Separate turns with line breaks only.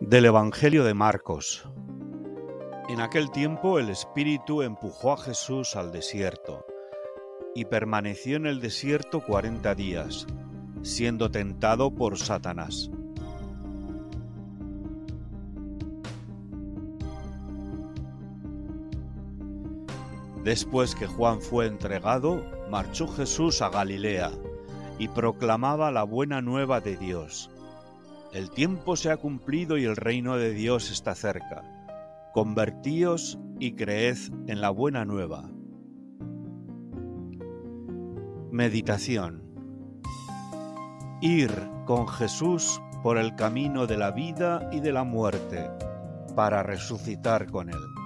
Del Evangelio de Marcos. En aquel tiempo el Espíritu empujó a Jesús al desierto, y permaneció en el desierto cuarenta días, siendo tentado por Satanás. Después que Juan fue entregado, marchó Jesús a Galilea, y proclamaba la buena nueva de Dios el tiempo se ha cumplido y el reino de Dios está cerca. Convertíos y creed en la buena nueva. Meditación Ir con Jesús por el camino de la vida y de la muerte para resucitar con Él.